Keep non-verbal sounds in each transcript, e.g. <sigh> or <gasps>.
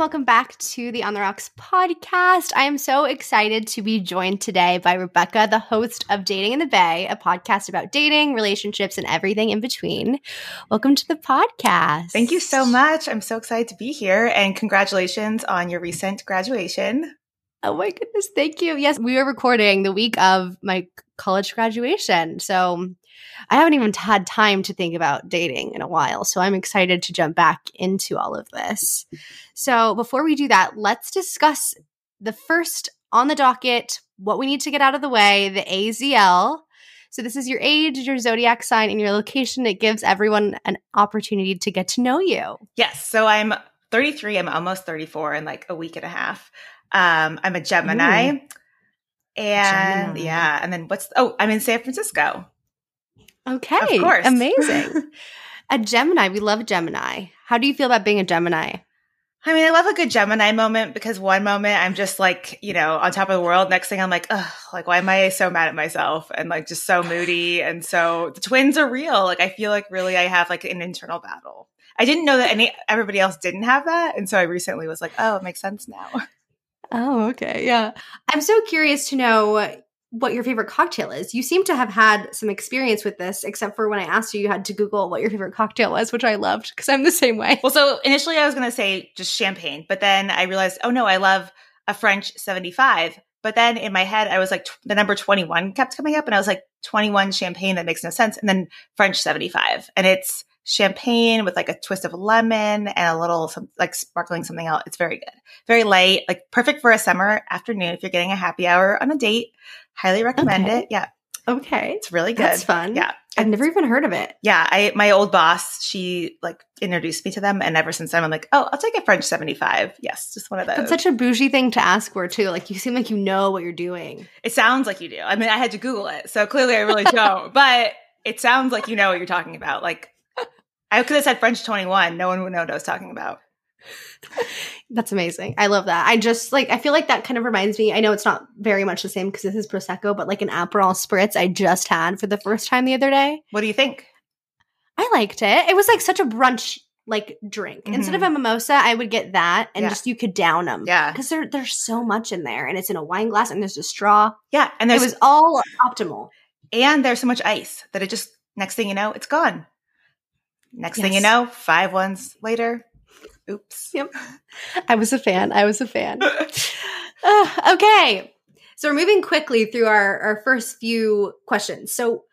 Welcome back to the On the Rocks podcast. I am so excited to be joined today by Rebecca, the host of Dating in the Bay, a podcast about dating, relationships, and everything in between. Welcome to the podcast. Thank you so much. I'm so excited to be here and congratulations on your recent graduation. Oh my goodness. Thank you. Yes, we were recording the week of my college graduation. So I haven't even had time to think about dating in a while. So I'm excited to jump back into all of this. So before we do that, let's discuss the first on the docket, what we need to get out of the way, the AZL. So this is your age, your zodiac sign, and your location. It gives everyone an opportunity to get to know you. Yes. So I'm 33. I'm almost 34 in like a week and a half. Um, I'm a Gemini. Ooh. And Gemini. yeah, and then what's oh, I'm in San Francisco. Okay. Of course. Amazing. <laughs> a Gemini. We love Gemini. How do you feel about being a Gemini? I mean, I love a good Gemini moment because one moment I'm just like, you know, on top of the world. Next thing I'm like, ugh, like, why am I so mad at myself and like just so moody? And so the twins are real. Like, I feel like really I have like an internal battle. I didn't know that any everybody else didn't have that. And so I recently was like, oh, it makes sense now. Oh, okay. Yeah. I'm so curious to know what your favorite cocktail is. You seem to have had some experience with this, except for when I asked you, you had to Google what your favorite cocktail was, which I loved because I'm the same way. Well, so initially I was going to say just champagne, but then I realized, oh no, I love a French 75. But then in my head, I was like, the number 21 kept coming up and I was like, 21 champagne, that makes no sense. And then French 75. And it's champagne with like a twist of lemon and a little some, like sparkling something else. It's very good. Very light, like perfect for a summer afternoon if you're getting a happy hour on a date. Highly recommend okay. it. Yeah. Okay. It's really good. That's fun. Yeah. I've never even heard of it. Yeah. I my old boss, she like introduced me to them and ever since then I'm like, oh, I'll take a French 75. Yes, just one of those. That's such a bougie thing to ask for too. Like you seem like you know what you're doing. It sounds like you do. I mean, I had to Google it. So clearly I really don't. <laughs> but it sounds like you know what you're talking about. Like I could have said French 21. No one would know what I was talking about. <laughs> That's amazing. I love that. I just like I feel like that kind of reminds me. I know it's not very much the same because this is prosecco, but like an Aperol spritz I just had for the first time the other day. What do you think? I liked it. It was like such a brunch like drink. Mm-hmm. Instead of mm-hmm. a mimosa, I would get that and yeah. just you could down them. Yeah, because there there's so much in there, and it's in a wine glass, and there's a straw. Yeah, and it was all optimal. And there's so much ice that it just next thing you know, it's gone. Next yes. thing you know, five ones later, oops. Yep. I was a fan. I was a fan. <laughs> uh, okay. So we're moving quickly through our, our first few questions. So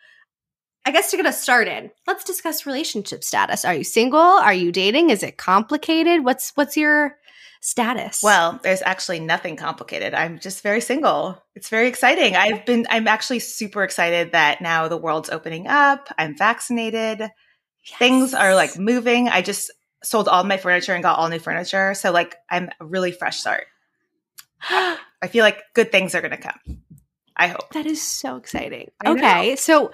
I guess to get us started, let's discuss relationship status. Are you single? Are you dating? Is it complicated? What's what's your status? Well, there's actually nothing complicated. I'm just very single. It's very exciting. I've been I'm actually super excited that now the world's opening up. I'm vaccinated. Yes. Things are like moving. I just sold all my furniture and got all new furniture. So like I'm a really fresh start. <gasps> I feel like good things are going to come. I hope. That is so exciting. I okay. Know. So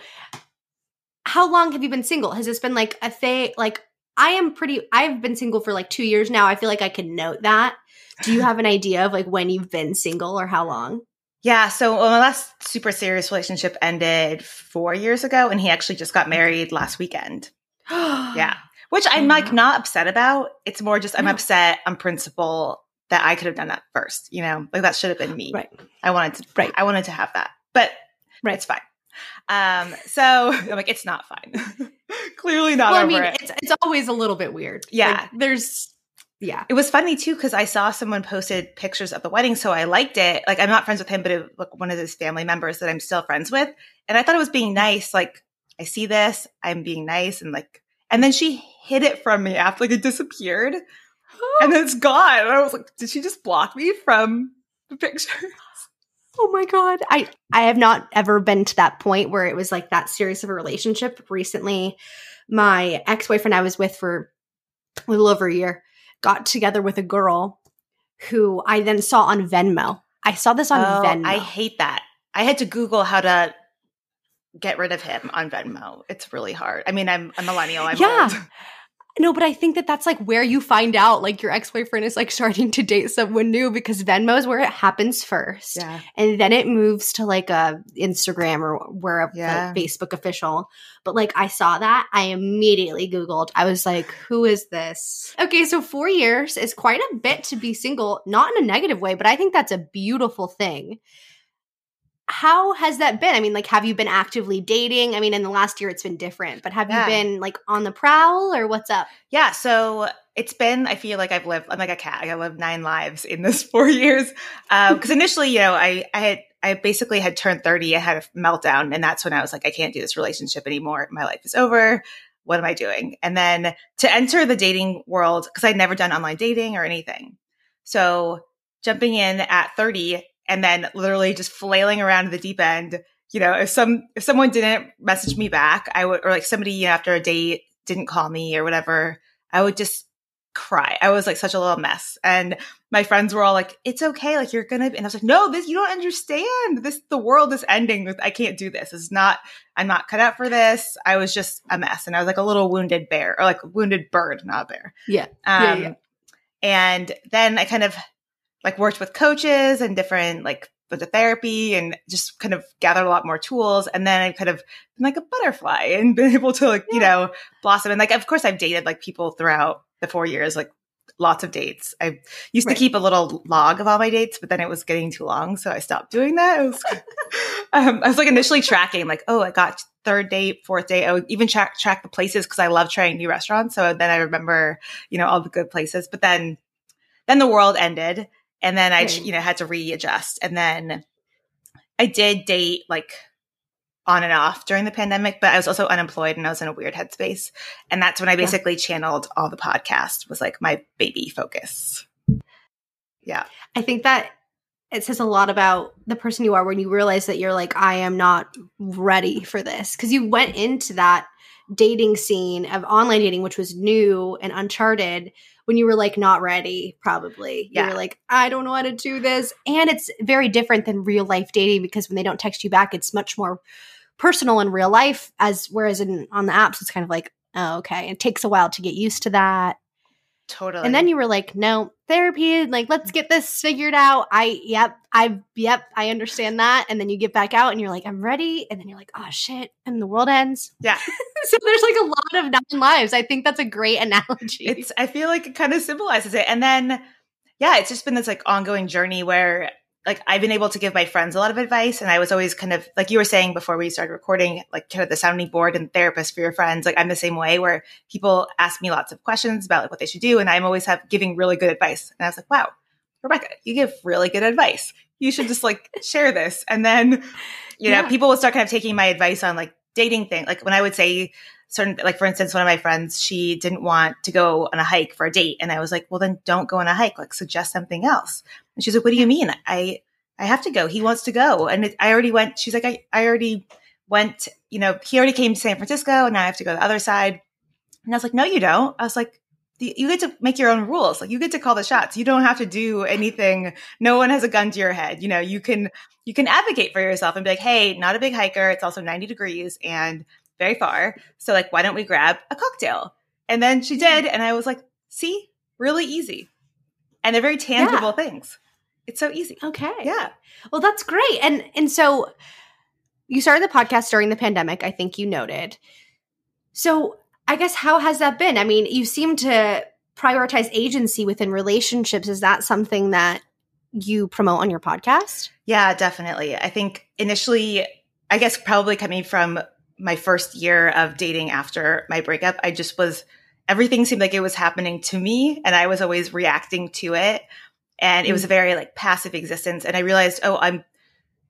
how long have you been single? Has this been like a thing like I am pretty I've been single for like 2 years now. I feel like I can note that. Do you have an idea of like when you've been single or how long? Yeah, so well, my last super serious relationship ended 4 years ago and he actually just got married last weekend <gasps> yeah. Which I'm like not upset about. It's more just I'm no. upset on principle that I could have done that first. You know, like that should have been me. Right. I wanted to. Right. I wanted to have that, but right. it's fine. Um. So <laughs> I'm like, it's not fine. <laughs> Clearly not. Well, I mean, it. it's it's always a little bit weird. Yeah. Like, there's. Yeah. It was funny too because I saw someone posted pictures of the wedding, so I liked it. Like I'm not friends with him, but it, like one of his family members that I'm still friends with, and I thought it was being nice. Like I see this, I'm being nice, and like and then she hid it from me after like it disappeared. <gasps> and then it's gone. And I was like, did she just block me from the pictures? <gasps> Oh my god. I I have not ever been to that point where it was like that serious of a relationship. Recently, my ex-boyfriend I was with for a little over a year got together with a girl who I then saw on Venmo. I saw this on oh, Venmo. I hate that. I had to Google how to get rid of him on Venmo. It's really hard. I mean, I'm a millennial. I'm yeah. Old. <laughs> No, but I think that that's like where you find out like your ex boyfriend is like starting to date someone new because Venmo is where it happens first, Yeah. and then it moves to like a Instagram or where Yeah. the Facebook official. But like I saw that, I immediately Googled. I was like, "Who is this?" Okay, so four years is quite a bit to be single, not in a negative way, but I think that's a beautiful thing. How has that been? I mean, like, have you been actively dating? I mean, in the last year, it's been different, but have Yeah. you been like on the prowl or what's up? Yeah, so it's been. I feel like I've lived. I'm like a cat. I lived nine lives in this <laughs> four years. Um, because initially, you know, I I had I basically had turned thirty. I had a meltdown, and that's when I was like, I can't do this relationship anymore. My life is over. What am I doing? And then to enter the dating world, because I'd never done online dating or anything, so jumping in at thirty, and then literally just flailing around the deep end. You know, if some if someone didn't message me back, I would, or like somebody you know, after a date didn't call me or whatever, I would just cry. I was like such a little mess. And my friends were all like, it's okay. Like you're gonna, and I was like, no, this, you don't understand. This, the world is ending. I can't do this. It's not, I'm not cut out for this. I was just a mess. And I was like a little wounded bear or like a wounded bird, not a bear. Yeah. Um, Yeah, yeah. And then I kind of like worked with coaches and different like with the therapy and just kind of gathered a lot more tools. And then I kind of been like a butterfly and <laughs> been able to like, you know, blossom. And like, of course I've dated like people throughout the four years, like lots of dates. I used Right. to keep a little log of all my dates, but then it was getting too long. So I stopped doing that. It was, <laughs> <laughs> um, I was like initially tracking like, oh, I got third date, fourth date. I would even track, track the places because I love trying new restaurants. So then I remember, you know, all the good places, but then, then the world ended and then I, you know, had to readjust. And then I did date like on and off during the pandemic, but I was also unemployed and I was in a weird headspace. And that's when I basically channeled all the podcast was like my baby focus. Yeah. I think that it says a lot about the person you are when you realize that you're like, I am not ready for this. Because you went into that dating scene of online dating, which was new and uncharted, when you were like not ready, probably. You Yeah. were like, I don't know how to do this. And it's very different than real life dating because when they don't text you back, it's much more personal in real life, as whereas in on the apps, it's kind of like, oh, okay. It takes a while to get used to that. Totally. And then you were like, no, therapy, like, let's get this figured out. I, yep, I, yep, I understand that. And then you get back out and you're like, I'm ready. And then you're like, oh shit. And the world ends. Yeah. <laughs> so there's like a lot of nine lives. I think that's a great analogy. it's I feel like it kind of symbolizes it. And then yeah, it's just been this like ongoing journey where like I've been able to give my friends a lot of advice and I was always kind of like you were saying before we started recording, like kind of the sounding board and therapist for your friends. Like I'm the same way where people ask me lots of questions about like what they should do and I'm always have giving really good advice. And I was like, wow, Rebecca, you give really good advice. You should just like <laughs> share this. And then, you know, Yeah. people will start kind of taking my advice on like dating thing. Like when I would say certain like for instance one of my friends she didn't want to go on a hike for a date. And i was like well then don't go on a hike. Like suggest something else. And she's like what do you mean? I i have to go. He wants to go. And it, i already went she's like I, I already went you know he already came to san francisco. And now i have to go the other side. And i was like no you don't. I was like "You- you get to make your own rules. Like you get to call the shots. You don't have to do anything. No one has a gun to your head. You know you can you can advocate for yourself and be like hey not a big hiker. It's also 90 degrees. And very far. So like, why don't we grab a cocktail? And then she hmm. did, and I was like, see, really easy. And they're very tangible things. It's so easy. okay. Yeah. Well, that's great. And and so you started the podcast during the pandemic, I think you noted. So I guess how has that been? I mean, you seem to prioritize agency within relationships. Is that something that you promote on your podcast? Yeah, definitely. I think initially, I guess probably coming from my first year of dating after my breakup, I just was, everything seemed like it was happening to me and I was always reacting to it. And it was a very like passive existence. And I realized, oh, I'm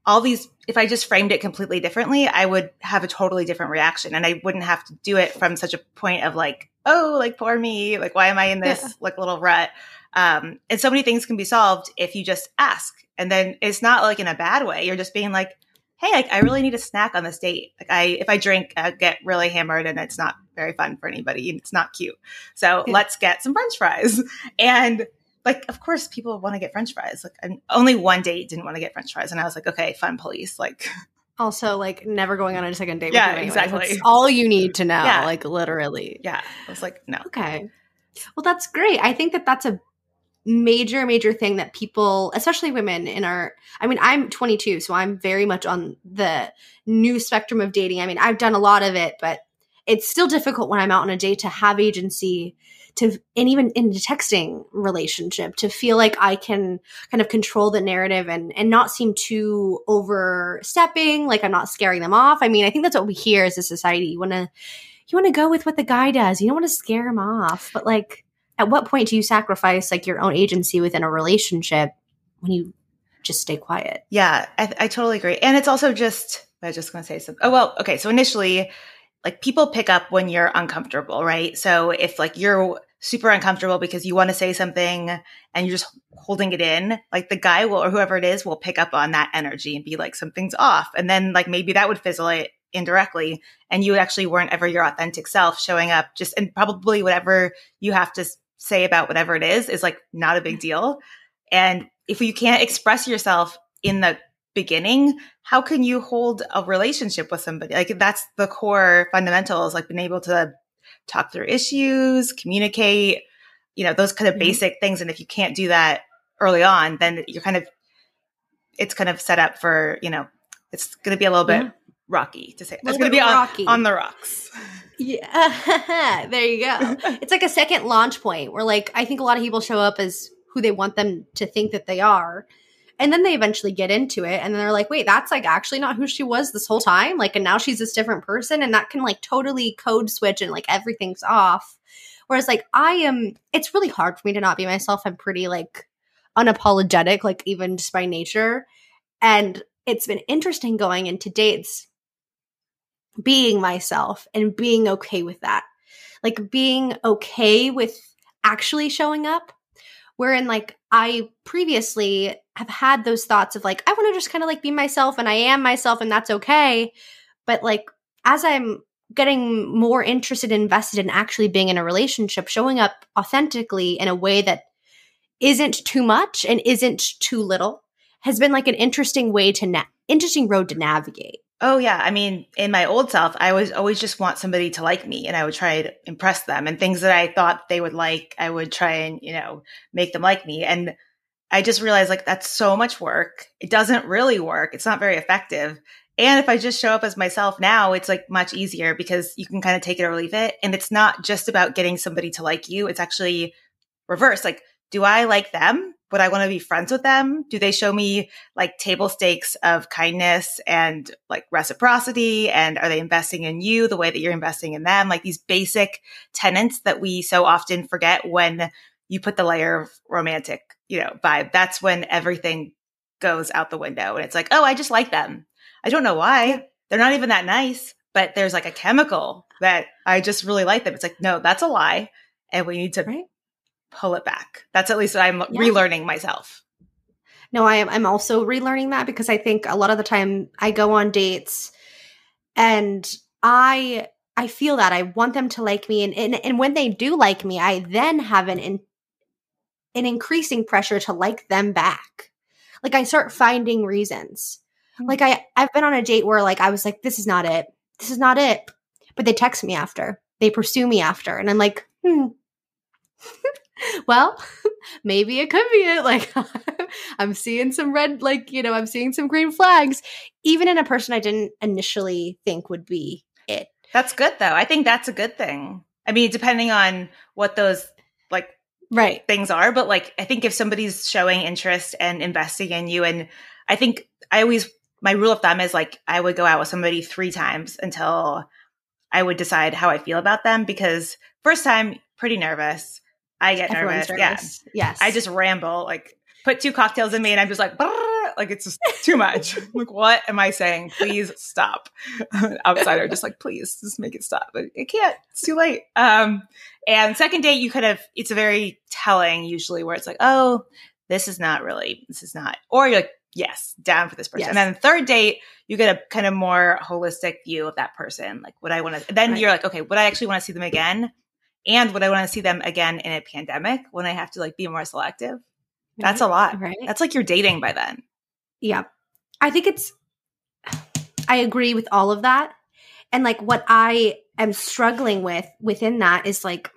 all these, if I just framed it completely differently, I would have a totally different reaction. And I wouldn't have to do it from such a point of like, oh, like poor me. Like, why am I in this Yeah. like little rut? Um, and so many things can be solved if you just ask. And then it's not like in a bad way. You're just being like, hey, like I really need a snack on this date. Like I, if I drink, I get really hammered and it's not very fun for anybody. and It's not cute. So let's get some French fries. <laughs> And like, of course, people want to get French fries. Like, and only one date didn't want to get French fries, and I was like, okay, fun police. Like, <laughs> Also, like never going on a second date. Yeah, with you exactly. That's all you need to know. Yeah. Like literally. Yeah. I was like, no. Okay. Well, that's great. I think that that's a major, major thing that people, especially women in our, I mean, I'm 22, so I'm very much on the new spectrum of dating. I mean, I've done a lot of it, but it's still difficult when I'm out on a date to have agency to, and even in a texting relationship, to feel like I can kind of control the narrative and, and not seem too overstepping, like I'm not scaring them off. I mean, I think that's what we hear as a society. You want to, you want to go with what the guy does. You don't want to scare him off. But like, at what point do you sacrifice like your own agency within a relationship when you just stay quiet? Yeah, I, I totally agree. And it's also just, I was just going to say something. Oh, well, okay. So initially, like people pick up when you're uncomfortable, right? So if like you're super uncomfortable because you want to say something and you're just holding it in, like the guy will, or whoever it is, will pick up on that energy and be like, something's off. And then like maybe that would fizzle it indirectly. And you actually weren't ever your authentic self showing up just, and probably whatever you have to say about whatever it is is like not a big deal. And if you can't express yourself in the beginning, how can you hold a relationship with somebody? Like that's the core fundamentals, like being able to talk through issues, communicate, you know, those kind of Mhm. basic things. And if you can't do that early on, then you're kind of, it's kind of set up for, you know, it's going to be a little bit Yeah. Rocky to say. It's going to be on, rocky. on the rocks. Yeah, <laughs> there you go. <laughs> it's like a second launch point where, like, I think a lot of people show up as who they want them to think that they are. And then they eventually get into it and then they're like, wait, that's like actually not who she was this whole time. Like, and now she's this different person. And that can like totally code switch and like everything's off. Whereas, like, I am, it's really hard for me to not be myself. I'm pretty like unapologetic, like, even just by nature. And it's been interesting going into dates being myself and being okay with that. Like being okay with actually showing up. Wherein like I previously have had those thoughts of like, I want to just kind of like be myself and I am myself and that's okay. But like as I'm getting more interested and invested in actually being in a relationship, showing up authentically in a way that isn't too much and isn't too little has been like an interesting way to na- interesting road to navigate. Oh yeah, I mean, in my old self, I was always just want somebody to like me, and I would try to impress them, and things that I thought they would like, I would try and you know make them like me. And I just realized like that's so much work. It doesn't really work. It's not very effective. And if I just show up as myself now, it's like much easier because you can kind of take it or leave it. And it's not just about getting somebody to like you. It's actually reverse. Like, do I like them? Would I want to be friends with them? Do they show me like table stakes of kindness and like reciprocity? And are they investing in you the way that you're investing in them? Like these basic tenets that we so often forget when you put the layer of romantic, you know, vibe. That's when everything goes out the window. And it's like, oh, I just like them. I don't know why. They're not even that nice, but there's like a chemical that I just really like them. It's like, no, that's a lie. And we need to Right. Pull it back. That's at least what I'm Yeah. relearning myself. No, I am. I'm also relearning that because I think a lot of the time I go on dates and I I feel that I want them to like me, and and, and when they do like me, I then have an in, an increasing pressure to like them back. Like I start finding reasons. Hmm. Like I I've been on a date where like I was like this is not it. This is not it. But they text me after. They pursue me after and I'm like, "Hmm. <laughs> well, <laughs> maybe it could be it. Like <laughs> I'm seeing some red like, you know, I'm seeing some green flags even in a person I didn't initially think would be it. That's good though. I think that's a good thing. I mean, depending on what those like Right. things are, but like I think if somebody's showing interest and investing in you and I think I always my rule of thumb is like I would go out with somebody 3 times until I would decide how I feel about them because first time pretty nervous. I get nervous. Nervous. Yes. I just ramble, like put two cocktails in me and I'm just like, like it's just too much. <laughs> like, what am I saying? Please stop. <laughs> Outsider, just like, please just make it stop. But it can't. It's too late. Um, and second date, you kind of, it's a very telling usually where it's like, oh, this is not really, this is not, or you're like, yes, down for this person. Yes. And then the third date, you get a kind of more holistic view of that person. Like, would I want to, then Right. you're like, okay, would I actually want to see them again? And would I want to see them again in a pandemic when I have to like be more selective? That's a lot. Right. That's like you're dating by then. Yeah. I think it's I I agree with all of that. And like what I am struggling with within that is like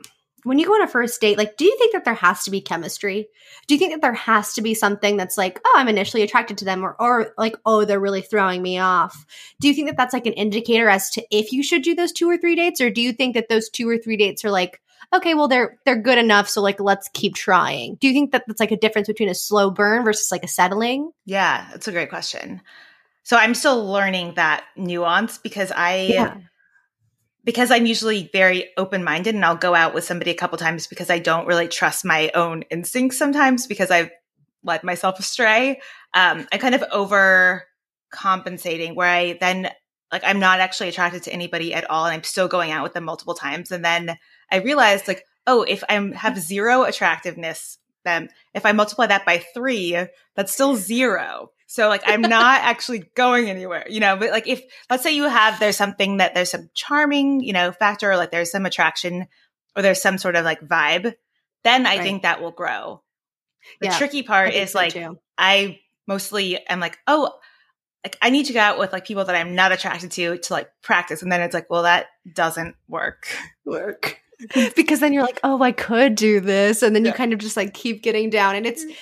when you go on a first date, like, do you think that there has to be chemistry? Do you think that there has to be something that's like, oh, I'm initially attracted to them, or, or like, oh, they're really throwing me off? Do you think that that's like an indicator as to if you should do those two or three dates, or do you think that those two or three dates are like, okay, well, they're they're good enough, so like, let's keep trying? Do you think that that's like a difference between a slow burn versus like a settling? Yeah, that's a great question. So I'm still learning that nuance because I. Yeah because I'm usually very open minded and I'll go out with somebody a couple times because I don't really trust my own instincts sometimes because I've led myself astray. Um, I kind of over compensating where I then like I'm not actually attracted to anybody at all and I'm still going out with them multiple times. And then I realized like, oh, if I have zero attractiveness, then if I multiply that by three, that's still zero. So like I'm not <laughs> actually going anywhere, you know, but like if let's say you have there's something that there's some charming, you know, factor or like there's some attraction or there's some sort of like vibe, then I right. think that will grow. The yeah, tricky part is so like too. I mostly am like, oh, like I need to go out with like people that I'm not attracted to to like practice. And then it's like, well, that doesn't work. Work. <laughs> because then you're like, oh, I could do this. And then yeah. you kind of just like keep getting down. And it's mm.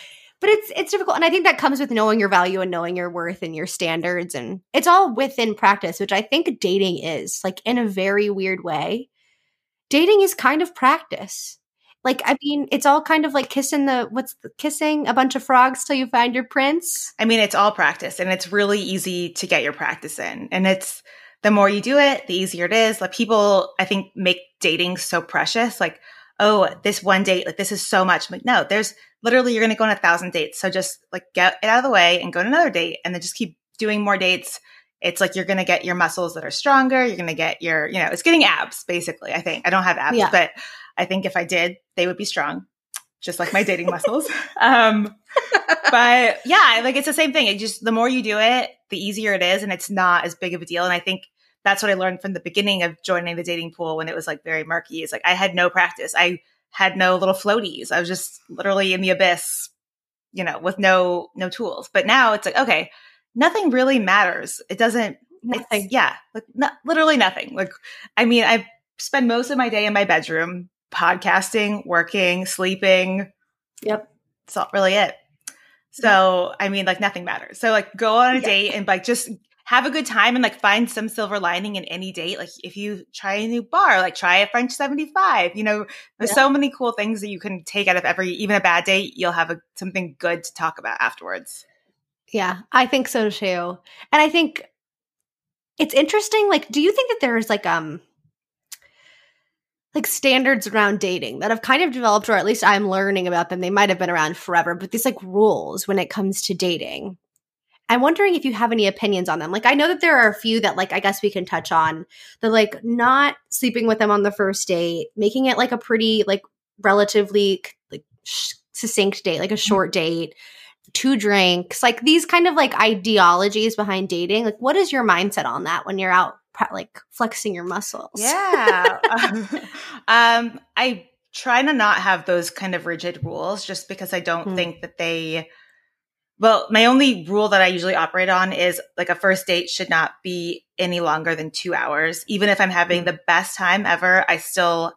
But it's it's difficult and i think that comes with knowing your value and knowing your worth and your standards and it's all within practice which i think dating is like in a very weird way. Dating is kind of practice. Like i mean it's all kind of like kissing the what's the kissing a bunch of frogs till you find your prince? I mean it's all practice and it's really easy to get your practice in and it's the more you do it the easier it is. Like people i think make dating so precious like oh this one date like this is so much like no there's literally you're going to go on a thousand dates. So just like get it out of the way and go on another date and then just keep doing more dates. It's like you're going to get your muscles that are stronger. You're going to get your, you know, it's getting abs basically. I think I don't have abs, yeah. but I think if I did, they would be strong, just like my dating muscles. <laughs> Um, but yeah, like it's the same thing. It just, the more you do it, the easier it is. And it's not as big of a deal. And I think that's what I learned from the beginning of joining the dating pool when it was like very murky. It's like I had no practice. I had no little floaties. I was just literally in the abyss, you know, with no no tools. But now it's like, okay, nothing really matters. It doesn't nothing. yeah, like not, literally nothing. Like I mean, I spend most of my day in my bedroom podcasting, working, sleeping. Yep. That's not really it. So, I mean, like nothing matters. So, like, go on a yeah. date and like just have a good time and like find some silver lining in any date. Like if you try a new bar, like try a French 75, you know, there's yeah. so many cool things that you can take out of every, even a bad date, you'll have a, something good to talk about afterwards. Yeah, I think so too. And I think it's interesting. Like, do you think that there's like, um, like standards around dating that have kind of developed, or at least I'm learning about them. They might have been around forever, but these like rules when it comes to dating I'm wondering if you have any opinions on them. Like, I know that there are a few that, like, I guess we can touch on. The like not sleeping with them on the first date, making it like a pretty, like, relatively like sh- succinct date, like a mm-hmm. short date, two drinks, like these kind of like ideologies behind dating. Like, what is your mindset on that when you're out, like, flexing your muscles? Yeah. <laughs> <laughs> um, I try to not have those kind of rigid rules just because I don't mm. think that they well, my only rule that I usually operate on is like a first date should not be any longer than two hours. Even if I'm having mm. the best time ever, I still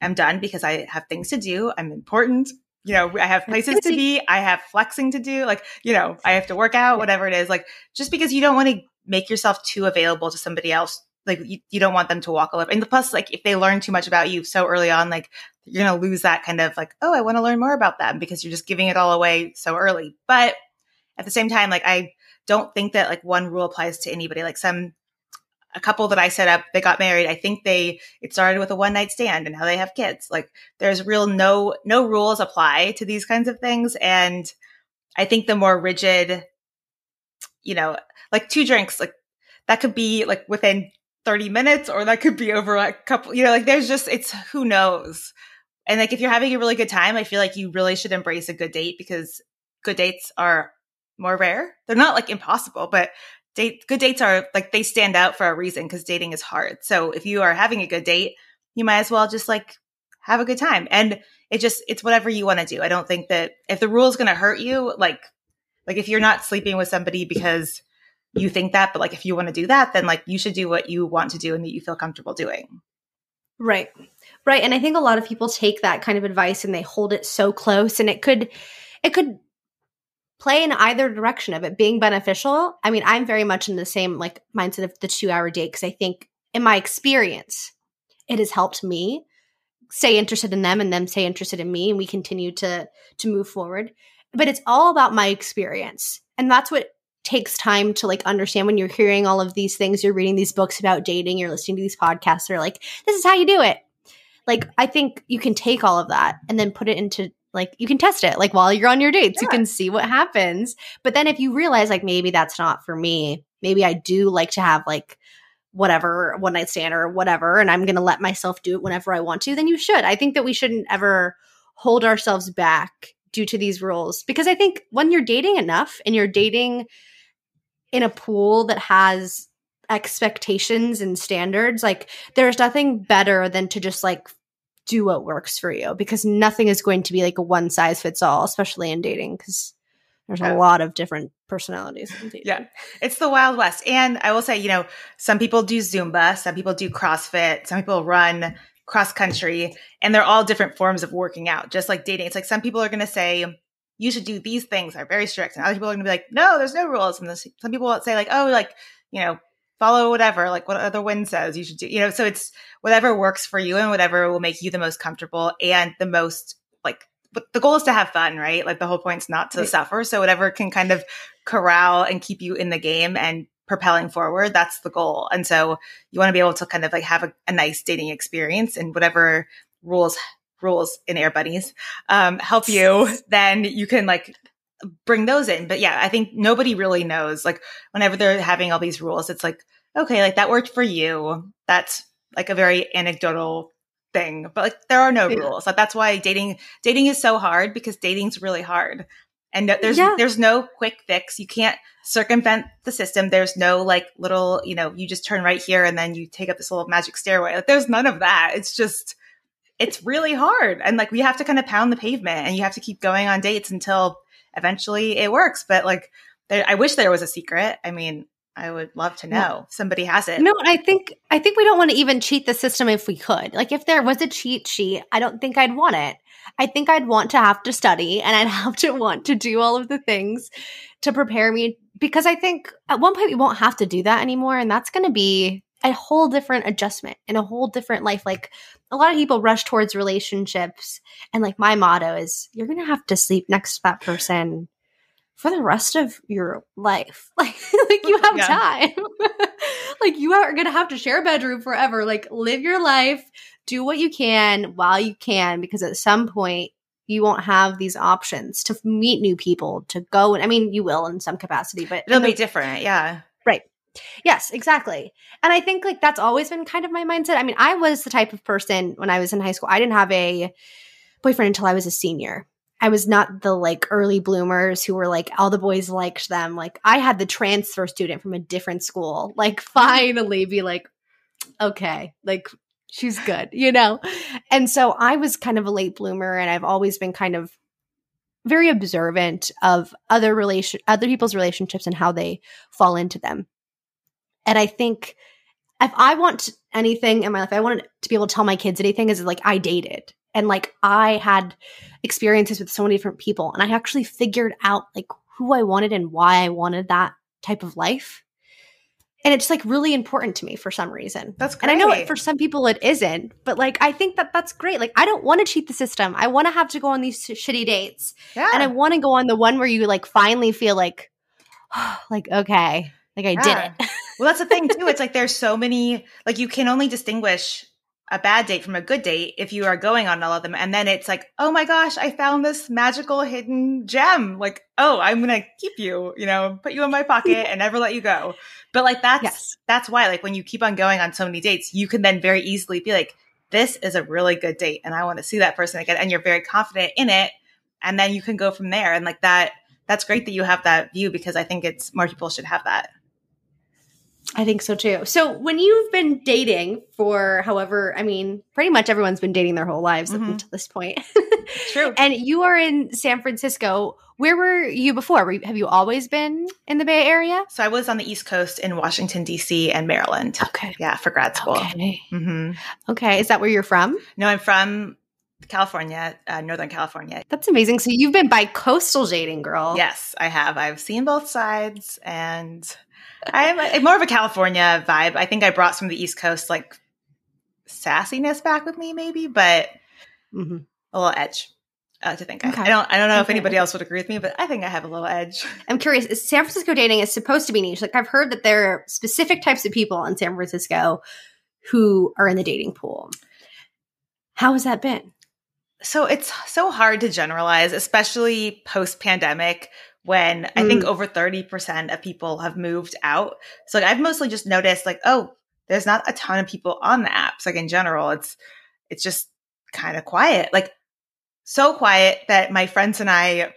am done because I have things to do. I'm important. You know, I have places to be. <laughs> I have flexing to do. Like, you know, I have to work out, whatever it is. Like, just because you don't want to make yourself too available to somebody else, like you, you don't want them to walk all over. And plus, like, if they learn too much about you so early on, like you're going to lose that kind of like, oh, I want to learn more about them because you're just giving it all away so early. But at the same time, like I don't think that like one rule applies to anybody. Like some a couple that I set up, they got married. I think they it started with a one night stand and now they have kids. Like there's real no no rules apply to these kinds of things. And I think the more rigid, you know, like two drinks, like that could be like within 30 minutes or that could be over a couple, you know, like there's just it's who knows. And like if you're having a really good time, I feel like you really should embrace a good date because good dates are more rare. They're not like impossible, but date good dates are like they stand out for a reason because dating is hard. So if you are having a good date, you might as well just like have a good time. And it just it's whatever you want to do. I don't think that if the rule is going to hurt you, like like if you're not sleeping with somebody because you think that, but like if you want to do that, then like you should do what you want to do and that you feel comfortable doing. Right. Right. And I think a lot of people take that kind of advice and they hold it so close and it could it could play in either direction of it being beneficial. I mean, I'm very much in the same like mindset of the 2-hour date cuz I think in my experience it has helped me stay interested in them and them stay interested in me and we continue to to move forward. But it's all about my experience. And that's what takes time to like understand when you're hearing all of these things, you're reading these books about dating, you're listening to these podcasts, they're like, this is how you do it. Like, I think you can take all of that and then put it into like you can test it like while you're on your dates, yeah. you can see what happens. But then if you realize like maybe that's not for me, maybe I do like to have like whatever one night stand or whatever, and I'm gonna let myself do it whenever I want to, then you should. I think that we shouldn't ever hold ourselves back due to these rules because I think when you're dating enough and you're dating in a pool that has expectations and standards, like there's nothing better than to just like do what works for you because nothing is going to be like a one size fits all, especially in dating because there's a oh. lot of different personalities. Yeah. It's the Wild West. And I will say, you know, some people do Zumba, some people do CrossFit, some people run cross country, and they're all different forms of working out, just like dating. It's like some people are going to say, you should do these things are very strict. And other people are going to be like, no, there's no rules. And some people will say like, oh, like, you know, follow whatever, like what other wind says you should do, you know, so it's whatever works for you and whatever will make you the most comfortable and the most like, but the goal is to have fun, right? Like the whole point's not to right. suffer. So whatever can kind of corral and keep you in the game and propelling forward, that's the goal. And so you want to be able to kind of like have a, a nice dating experience and whatever rules rules in Air Bunnies um, help <laughs> you, then you can like bring those in. But yeah, I think nobody really knows. Like whenever they're having all these rules, it's like, okay, like that worked for you. That's like a very anecdotal thing. But like there are no yeah. rules. Like that's why dating dating is so hard because dating's really hard. And there's yeah. there's no quick fix. You can't circumvent the system. There's no like little, you know, you just turn right here and then you take up this little magic stairway. Like there's none of that. It's just it's really hard. And like we have to kind of pound the pavement and you have to keep going on dates until eventually it works. But like there, I wish there was a secret. I mean, I would love to know. Yeah. Somebody has it. No, I think I think we don't want to even cheat the system if we could. Like if there was a cheat sheet, I don't think I'd want it. I think I'd want to have to study and I'd <laughs> have to want to do all of the things to prepare me because I think at one point we won't have to do that anymore and that's going to be a whole different adjustment and a whole different life. Like a lot of people rush towards relationships. And like my motto is you're going to have to sleep next to that person for the rest of your life. <laughs> Like, like you have yeah. time. <laughs> like you are going to have to share a bedroom forever. Like live your life, do what you can while you can, because at some point you won't have these options to meet new people, to go. And I mean, you will in some capacity, but it'll be different. Yeah. Yes, exactly. And I think like that's always been kind of my mindset. I mean, I was the type of person when I was in high school, I didn't have a boyfriend until I was a senior. I was not the like early bloomers who were like all the boys liked them. Like I had the transfer student from a different school, like finally be like, okay, like she's good, you know? And so I was kind of a late bloomer and I've always been kind of very observant of other relation other people's relationships and how they fall into them. And I think if I want anything in my life, I wanted to be able to tell my kids anything is like I dated and like I had experiences with so many different people and I actually figured out like who I wanted and why I wanted that type of life. And it's like really important to me for some reason. That's great. And I know for some people it isn't, but like I think that that's great. Like I don't want to cheat the system. I want to have to go on these shitty dates. Yeah. And I want to go on the one where you like finally feel like, <sighs> like okay, like I yeah. did it. <laughs> well, that's the thing too. It's like there's so many like you can only distinguish a bad date from a good date if you are going on all of them. And then it's like, oh my gosh, I found this magical hidden gem. Like, oh, I'm gonna keep you, you know, put you in my pocket and never let you go. But like that's yes. that's why, like when you keep on going on so many dates, you can then very easily be like, this is a really good date and I want to see that person again. And you're very confident in it. And then you can go from there. And like that, that's great that you have that view because I think it's more people should have that. I think so too. So when you've been dating for however, I mean, pretty much everyone's been dating their whole lives Mhm. up until this point. True. <laughs> and you are in San Francisco. Where were you before? Were you, have you always been in the Bay Area? So I was on the East Coast in Washington D.C. and Maryland. Okay. Yeah, for grad school. Okay. hmm Okay. Is that where you're from? No, I'm from California, uh, Northern California. That's amazing. So you've been bi-coastal dating, girl. Yes, I have. I've seen both sides, and I'm more of a California vibe. I think I brought some of the East Coast like sassiness back with me, maybe, but hmm a little edge. I like to think. I- Okay. I don't. I don't know if anybody else would agree with me, but I think I have a little edge. <laughs> I'm curious. San Francisco dating is supposed to be niche. Like I've heard that there are specific types of people in San Francisco who are in the dating pool. How has that been? So it's so hard to generalize, especially post pandemic when I think Mm. over 30% of people have moved out. So like, I've mostly just noticed like, oh, there's not a ton of people on the apps. Like in general, it's it's just kind of quiet. Like so quiet that my friends and I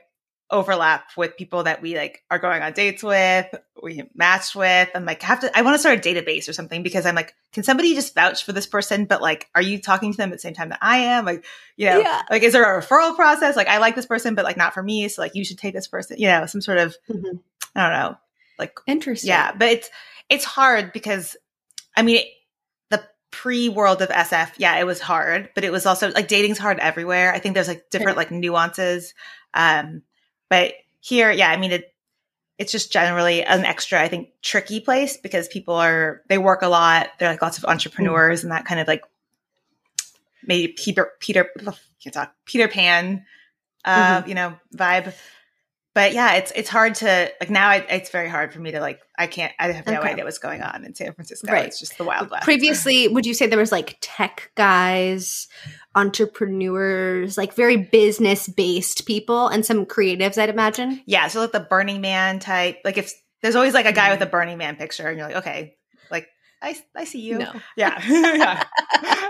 overlap with people that we like are going on dates with, we matched with. I'm like, have to I want to start a database or something because I'm like, can somebody just vouch for this person? But like, are you talking to them at the same time that I am? Like, you know, Yeah. like is there a referral process? Like I like this person, but like not for me. So like you should take this person, you know, some sort of Mhm. I don't know, like Interesting. yeah, but it's it's hard because I mean the pre world of SF, yeah, it was hard, but it was also like dating's hard everywhere. I think there's like different like nuances. Um but here, yeah, I mean it it's just generally an extra, I think, tricky place because people are they work a lot. They're like lots of entrepreneurs and that kind of like maybe Peter Peter can't talk Peter Pan uh, you know, vibe. But yeah, it's it's hard to like now. I, it's very hard for me to like. I can't. I have no Okay. idea what's going on in San Francisco. Right. It's just the wild west. Previously, would you say there was like tech guys, entrepreneurs, like very business based people, and some creatives? I'd imagine. yeah. So like the Burning Man type. Like if there's always like a guy with a Burning Man picture, and you're like, okay, like I I see you. Yeah. <laughs> <laughs> yeah.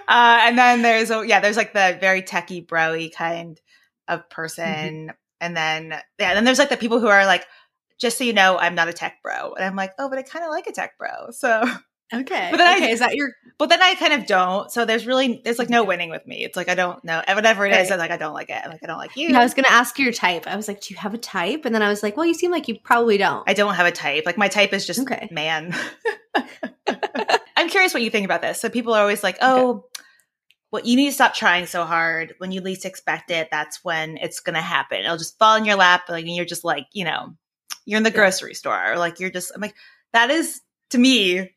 Uh, and then there's a yeah, there's like the very techie broy kind of person. And then yeah, then there's like the people who are like, just so you know, I'm not a tech bro. And I'm like, oh, but I kind of like a tech bro. So Okay. But then I- is that your but then I kind of don't. So there's really there's like no winning with me. It's like I don't know. Whatever it is, Right. I'm like I don't like it. I'm Like I don't like you. I was going to ask your type. I was like, do you have a type? And then I was like, well, you seem like you probably don't. I don't have a type. Like my type is just Okay. man. <laughs> <laughs> I'm curious what you think about this. So people are always like, "Oh, well, you need to stop trying so hard. When you least expect it, that's when it's going to happen. It'll just fall in your lap, like, and you're just like, you know, you're in the grocery store, or like you're just. I'm like, that is to me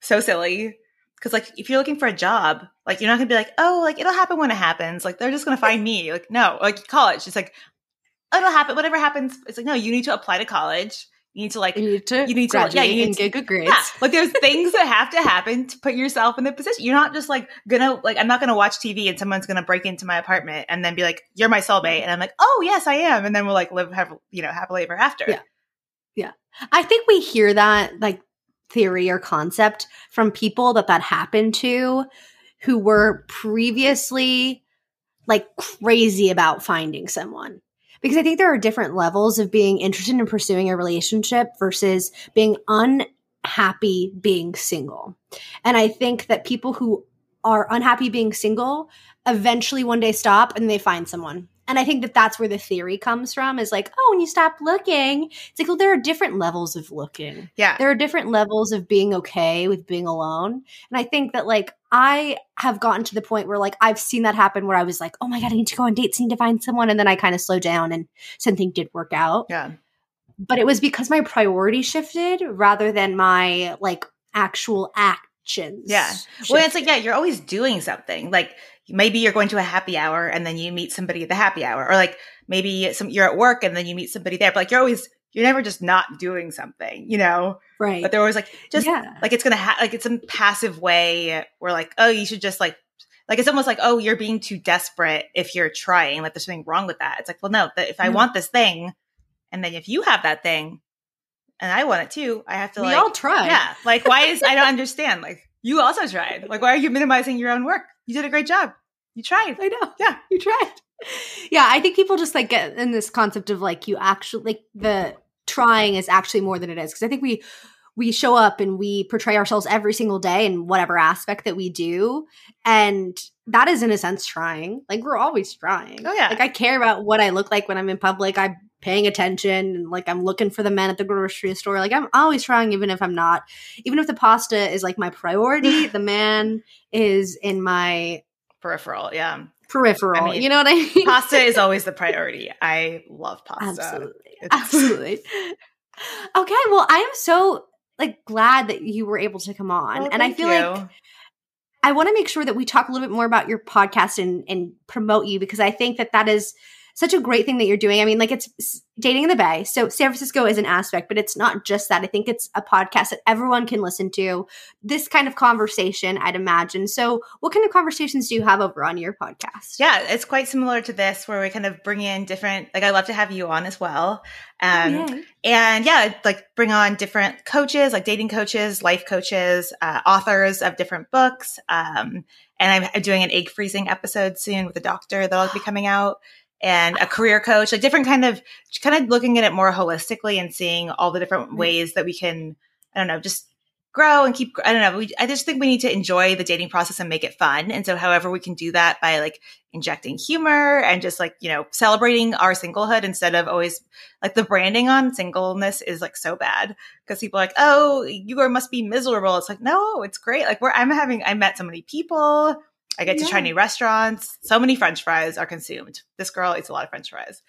so silly. Because like, if you're looking for a job, like you're not gonna be like, oh, like it'll happen when it happens. Like they're just gonna find me. Like no, like college. It's like it'll happen. Whatever happens. It's like no, you need to apply to college. You need to like you need to you need to- yeah, you need to- get good grades. yeah, like there's things that have to happen to put yourself in the position. You're not just like gonna like I'm not gonna watch TV and someone's gonna break into my apartment and then be like, "You're my soulmate," and I'm like, "Oh yes, I am," and then we'll like live have you know happily ever after. Yeah. Yeah. I think we hear that like theory or concept from people that that happened to who were previously like crazy about finding someone. Because I think there are different levels of being interested in pursuing a relationship versus being unhappy being single. And I think that people who are unhappy being single eventually one day stop and they find someone. And I think that that's where the theory comes from is like, oh, when you stop looking, it's like, well, there are different levels of looking. yeah, There are different levels of being okay with being alone. And I think that like I have gotten to the point where like I've seen that happen where I was like, oh my God, I need to go on dates, I need to find someone. And then I kind of slowed down and something did work out. yeah, But it was because my priority shifted rather than my like actual actions. Yeah. Well, it's like yeah, you're always doing something. Like maybe you're going to a happy hour and then you meet somebody at the happy hour, or like maybe some you're at work and then you meet somebody there. But like you're always you're never just not doing something, you know. right. But they're always like just yeah. like it's gonna ha- like it's some passive way where like oh you should just like like it's almost like oh you're being too desperate if you're trying like there's something wrong with that it's like well no that if i No. want this thing and then if you have that thing and i want it too i have to like we like all try. yeah like why is i don't <laughs> understand like you also tried like why are you minimizing your own work you did a great job you tried I know. Yeah. <laughs> You tried. Yeah, I think people just like get in this concept of like you actually like the trying is actually more than it is because I think we we show up and we portray ourselves every single day in whatever aspect that we do. And that is in a sense trying. Like we're always trying. Oh yeah. Like I care about what I look like when I'm in public. I'm paying attention and like I'm looking for the men at the grocery store. Like I'm always trying even if I'm not. Even if the pasta is like my priority, <laughs> the man is in my peripheral. Yeah. Peripheral. I mean, you know what I mean? Pasta is always the <laughs> priority. I love pasta. Absolutely. It's- Absolutely. <laughs> okay, well, I am so like glad that you were able to come on. Well, and I feel you. like I want to make sure that we talk a little bit more about your podcast and and promote you because I think that that is such a great thing that you're doing. I mean, like it's dating in the Bay. So San Francisco is an aspect, but it's not just that. I think it's a podcast that everyone can listen to. This kind of conversation, I'd imagine. So, what kind of conversations do you have over on your podcast? Yeah, it's quite similar to this where we kind of bring in different like I love to have you on as well. Um Yay. and yeah, like bring on different coaches, like dating coaches, life coaches, uh, authors of different books. Um and I'm, I'm doing an egg freezing episode soon with a doctor that'll be <gasps> coming out and a career coach, like different kind of kind of looking at it more holistically and seeing all the different mm-hmm. ways that we can I don't know, just grow and keep I don't know, we, I just think we need to enjoy the dating process and make it fun. And so however we can do that by like injecting humor and just like, you know, celebrating our singlehood instead of always like the branding on singleness is like so bad because people are like, oh, you are must be miserable. It's like, no, it's great. Like, we're I'm having I met so many people. I get to try new restaurants. So many French fries are consumed. This girl eats a lot of French fries,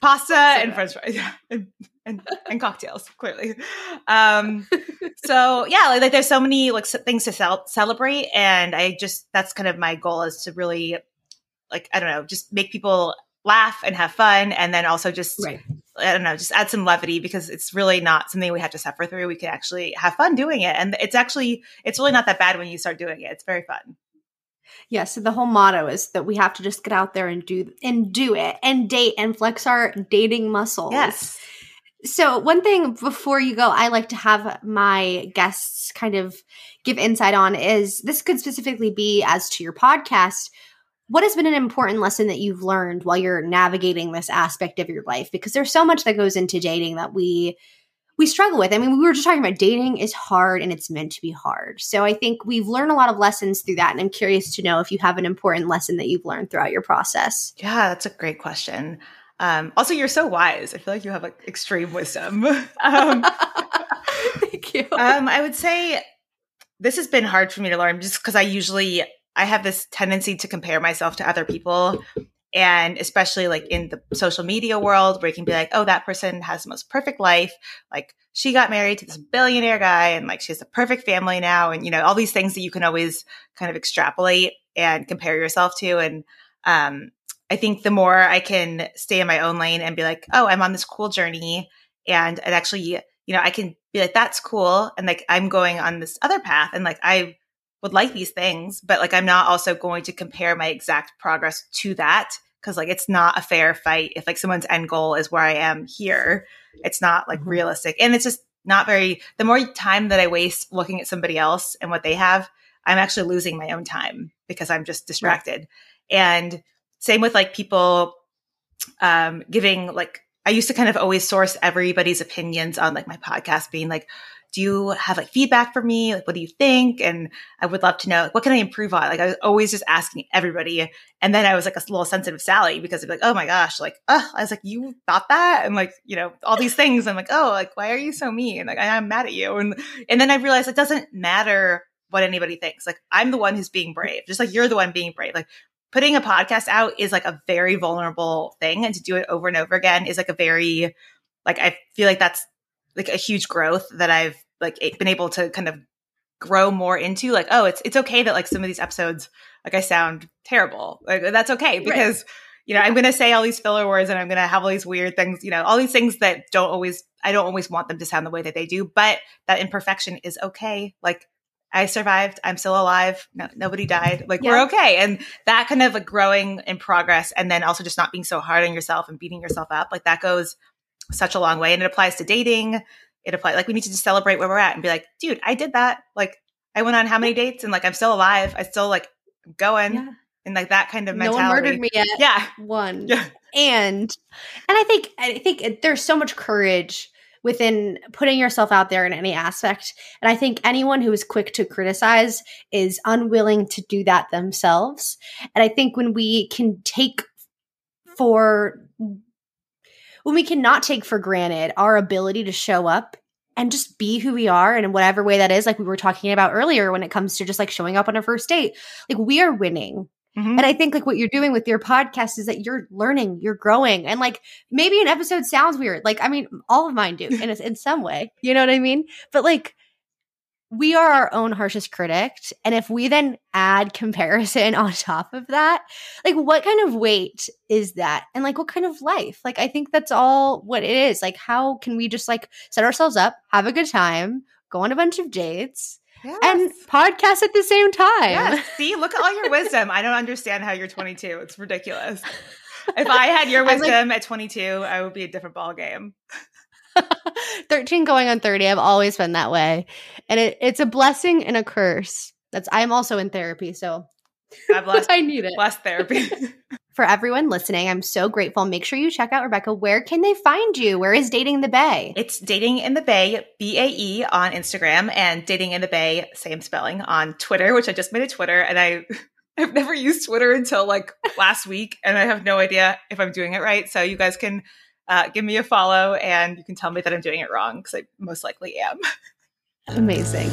pasta and good. French fries, <laughs> yeah, and, and and cocktails. Clearly, um, so yeah, like, like there's so many like things to cel- celebrate, and I just that's kind of my goal is to really like I don't know, just make people laugh and have fun, and then also just Right. I don't know, just add some levity because it's really not something we have to suffer through. We can actually have fun doing it, and it's actually it's really not that bad when you start doing it. It's very fun. Yeah, so the whole motto is that we have to just get out there and do and do it and date and flex our dating muscles. Yes. So one thing before you go, I like to have my guests kind of give insight on is this could specifically be as to your podcast. What has been an important lesson that you've learned while you're navigating this aspect of your life? Because there's so much that goes into dating that we we struggle with. I mean, we were just talking about dating is hard and it's meant to be hard. So I think we've learned a lot of lessons through that. And I'm curious to know if you have an important lesson that you've learned throughout your process. Yeah, that's a great question. Um, also, you're so wise. I feel like you have like extreme wisdom. <laughs> um, Thank you. um, I would say this has been hard for me to learn just because I usually I have this tendency to compare myself to other people, and especially like in the social media world where you can be like, oh, that person has the most perfect life. Like she got married to this billionaire guy, and like she has a perfect family now, and you know all these things that you can always kind of extrapolate and compare yourself to, and um, I think the more I can stay in my own lane and be like, oh, I'm on this cool journey, and it actually, you know, I can be like, that's cool, and like I'm going on this other path, and like I would like these things, but like I'm not also going to compare my exact progress to that because like it's not a fair fight if like someone's end goal is where I am here. It's not like Mhm. realistic, and it's just not very. The more time that I waste looking at somebody else and what they have, I'm actually losing my own time because I'm just distracted. And same with like people um, giving like I used to kind of always source everybody's opinions on like my podcast, being like, "Do you have like feedback for me? Like, what do you think?" And I would love to know like, what can I improve on. Like, I was always just asking everybody, and then I was like a little sensitive Sally because I'd be like, "Oh my gosh!" Like, oh, I was like, "You thought that?" And like, you know, all these things. I'm like, "Oh, like, why are you so mean?" Like, I'm mad at you, and and then I realized it doesn't matter what anybody thinks. Like, I'm the one who's being brave, just like you're the one being brave. Like putting a podcast out is like a very vulnerable thing and to do it over and over again is like a very like i feel like that's like a huge growth that i've like been able to kind of grow more into like oh it's it's okay that like some of these episodes like i sound terrible like that's okay Right. because you know i'm gonna say all these filler words and i'm gonna have all these weird things you know all these things that don't always i don't always want them to sound the way that they do but that imperfection is okay like I survived. I'm still alive. No, nobody died. Like Yeah. we're okay. And that kind of like growing in progress and then also just not being so hard on yourself and beating yourself up. Like that goes such a long way. And it applies to dating. It applies like we need to just celebrate where we're at and be like, dude, I did that. Like I went on how many dates and like I'm still alive. I still like going Yeah. and like that kind of No mentality. one murdered me yet. Yeah. One. Yeah. And and I think I think there's so much courage within putting yourself out there in any aspect. And I think anyone who is quick to criticize is unwilling to do that themselves. And I think when we can take for when we cannot take for granted our ability to show up and just be who we are and in whatever way that is, like we were talking about earlier when it comes to just like showing up on a first date, like we are winning. Mm-hmm. And I think like what you're doing with your podcast is that you're learning, you're growing, and like maybe an episode sounds weird. Like I mean, all of mine do <laughs> in in some way. You know what I mean? But like we are our own harshest critic. And if we then add comparison <laughs> on top of that, like what kind of weight is that? And like what kind of life? Like I think that's all what it is. Like how can we just like set ourselves up, have a good time, go on a bunch of dates, Yes. and podcast at the same time. Yes. See, look at all your wisdom. I don't understand how you're 22. It's ridiculous. If I had your <laughs> wisdom like, at 22, I would be a different ball game. <laughs> 13 going on 30. I've always been that way. And it, it's a blessing and a curse. That's I'm also in therapy, so God bless. <laughs> I need it. Bless therapy. For everyone listening, I'm so grateful. Make sure you check out Rebecca. Where can they find you? Where is Dating in the Bae? It's Dating in the Bae, B A E on Instagram, and Dating in the Bae, same spelling, on Twitter, which I just made a Twitter, and I <laughs> I've never used Twitter until like last week, and I have no idea if I'm doing it right. So you guys can uh, give me a follow and you can tell me that I'm doing it wrong because I most likely am. Amazing.